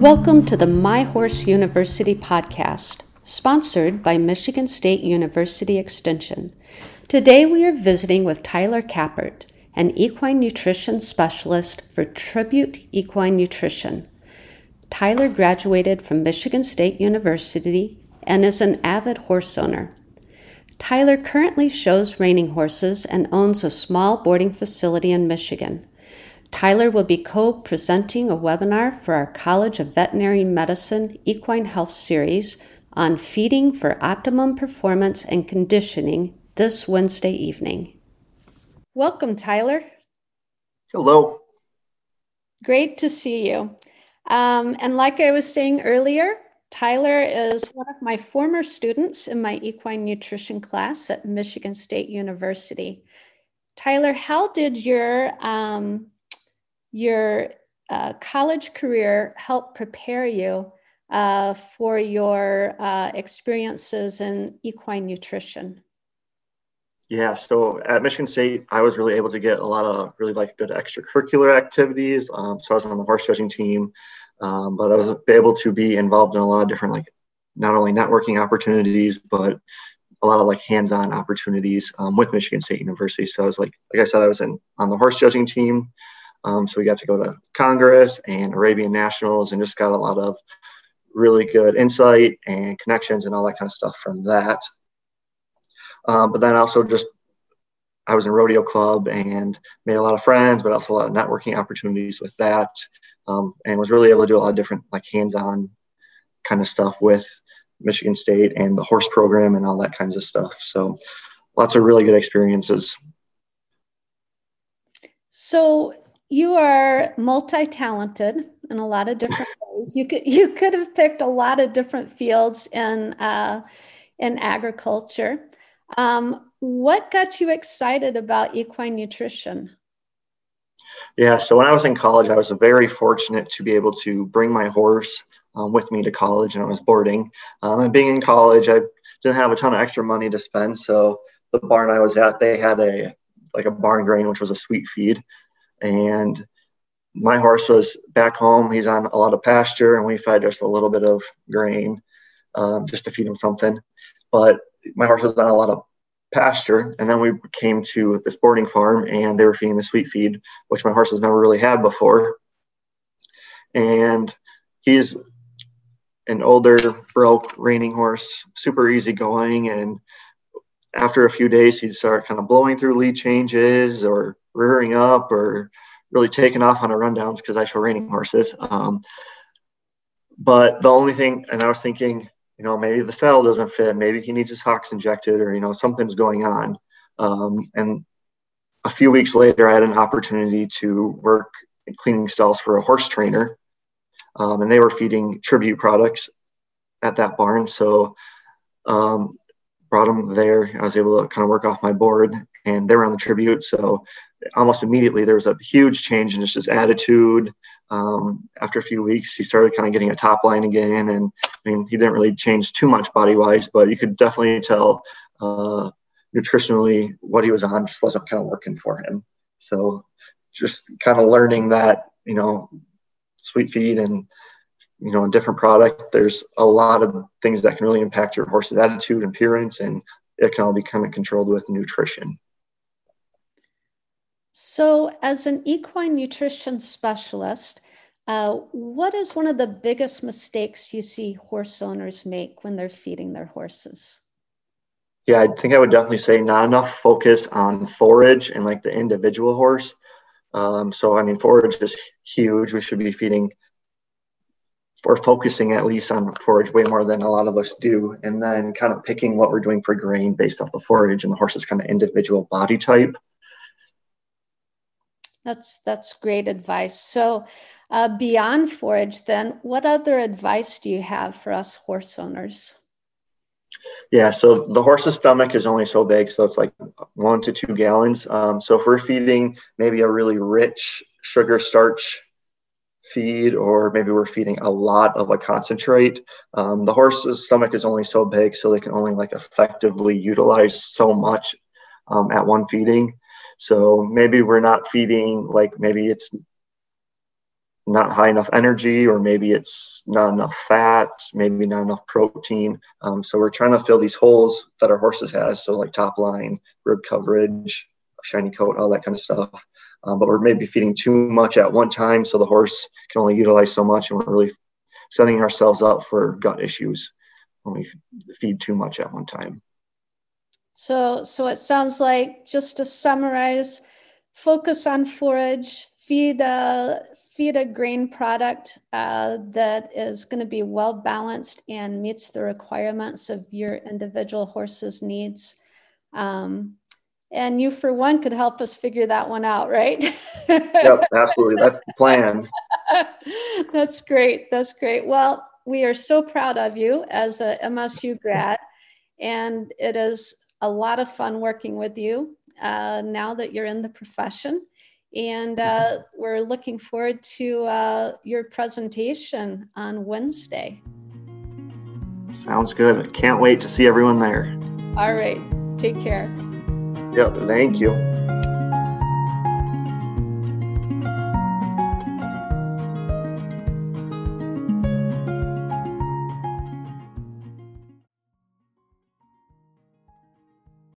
Welcome to the My Horse University podcast, sponsored by Michigan State University Extension. Today we are visiting with Tyler Cappaert, an equine nutrition specialist for Tribute Equine Nutrition. Tyler graduated from Michigan State University and is an avid horse owner. Tyler currently shows reining horses and owns a small boarding facility in Michigan. Tyler will be co presenting a webinar for our College of Veterinary Medicine Equine Health Series on feeding for optimum performance and conditioning this Wednesday evening. Welcome, Tyler. Hello. Great to see you. Um, and like I was saying earlier, Tyler is one of my former students in my equine nutrition class at Michigan State University. Tyler, how did your um, your uh, college career help prepare you uh, for your uh, experiences in equine nutrition? Yeah, so at Michigan State, I was really able to get a lot of really like good extracurricular activities. Um, so I was on the horse judging team, um, but I was able to be involved in a lot of different like not only networking opportunities, but a lot of like hands-on opportunities um, with Michigan State University. So I was like, like I said, I was in on the horse judging team. Um, so we got to go to Congress and Arabian Nationals and just got a lot of really good insight and connections and all that kind of stuff from that. Um, but then also just I was in rodeo club and made a lot of friends, but also a lot of networking opportunities with that um, and was really able to do a lot of different like hands-on kind of stuff with Michigan State and the horse program and all that kinds of stuff. So lots of really good experiences. So you are multi-talented in a lot of different ways. You could you could have picked a lot of different fields in uh, in agriculture. Um, what got you excited about equine nutrition? Yeah, so when I was in college, I was very fortunate to be able to bring my horse um, with me to college, and I was boarding. Um, and being in college, I didn't have a ton of extra money to spend, so the barn I was at, they had a like a barn grain, which was a sweet feed, and my horse was back home. He's on a lot of pasture, and we fed just a little bit of grain, um, just to feed him something. But my horse was on a lot of pasture. And then we came to this boarding farm and they were feeding the sweet feed, which my horse has never really had before. And he's an older, broke reining horse, super easy going. And after a few days, he'd start kind of blowing through lead changes or rearing up or really taking off on a rundowns because I show reining horses. Um, but the only thing, and I was thinking, you know, maybe the saddle doesn't fit, maybe he needs his hocks injected, or you know, something's going on. Um, and a few weeks later, I had an opportunity to work in cleaning stalls for a horse trainer, um, and they were feeding Tribute products at that barn. So, um, brought them there. I was able to kind of work off my board, and they were on the Tribute. So, almost immediately, there was a huge change in just his attitude, um, after a few weeks, he started kind of getting a top line again. And I mean, he didn't really change too much body wise, but you could definitely tell uh, nutritionally what he was on just wasn't kind of working for him. So just kind of learning that, you know, sweet feed and, you know, a different product, there's a lot of things that can really impact your horse's attitude and appearance, and it can all be kind of controlled with nutrition. So, as an equine nutrition specialist, uh, what is one of the biggest mistakes you see horse owners make when they're feeding their horses? Yeah, I think I would definitely say not enough focus on forage and like the individual horse. Um, so, I mean, forage is huge. We should be feeding or focusing at least on forage way more than a lot of us do. And then kind of picking what we're doing for grain based off the forage and the horse's kind of individual body type. That's that's great advice. So, uh, beyond forage, then, what other advice do you have for us horse owners? Yeah, so the horse's stomach is only so big, so it's like one to two gallons. Um, so if we're feeding maybe a really rich sugar starch feed, or maybe we're feeding a lot of a concentrate, um, the horse's stomach is only so big, so they can only like effectively utilize so much um, at one feeding. So maybe we're not feeding like maybe it's not high enough energy, or maybe it's not enough fat, maybe not enough protein. Um, so we're trying to fill these holes that our horses has. So like top line, rib coverage, shiny coat, all that kind of stuff. Um, but we're maybe feeding too much at one time, so the horse can only utilize so much, and we're really setting ourselves up for gut issues when we feed too much at one time. So, so it sounds like just to summarize, focus on forage, feed a feed a grain product uh, that is going to be well balanced and meets the requirements of your individual horse's needs. Um, and you, for one, could help us figure that one out, right? yep, absolutely. That's the plan. That's great. That's great. Well, we are so proud of you as a MSU grad, and it is a lot of fun working with you uh, now that you're in the profession. And uh, we're looking forward to uh, your presentation on Wednesday. Sounds good. Can't wait to see everyone there. All right. Take care. Yep. Thank you.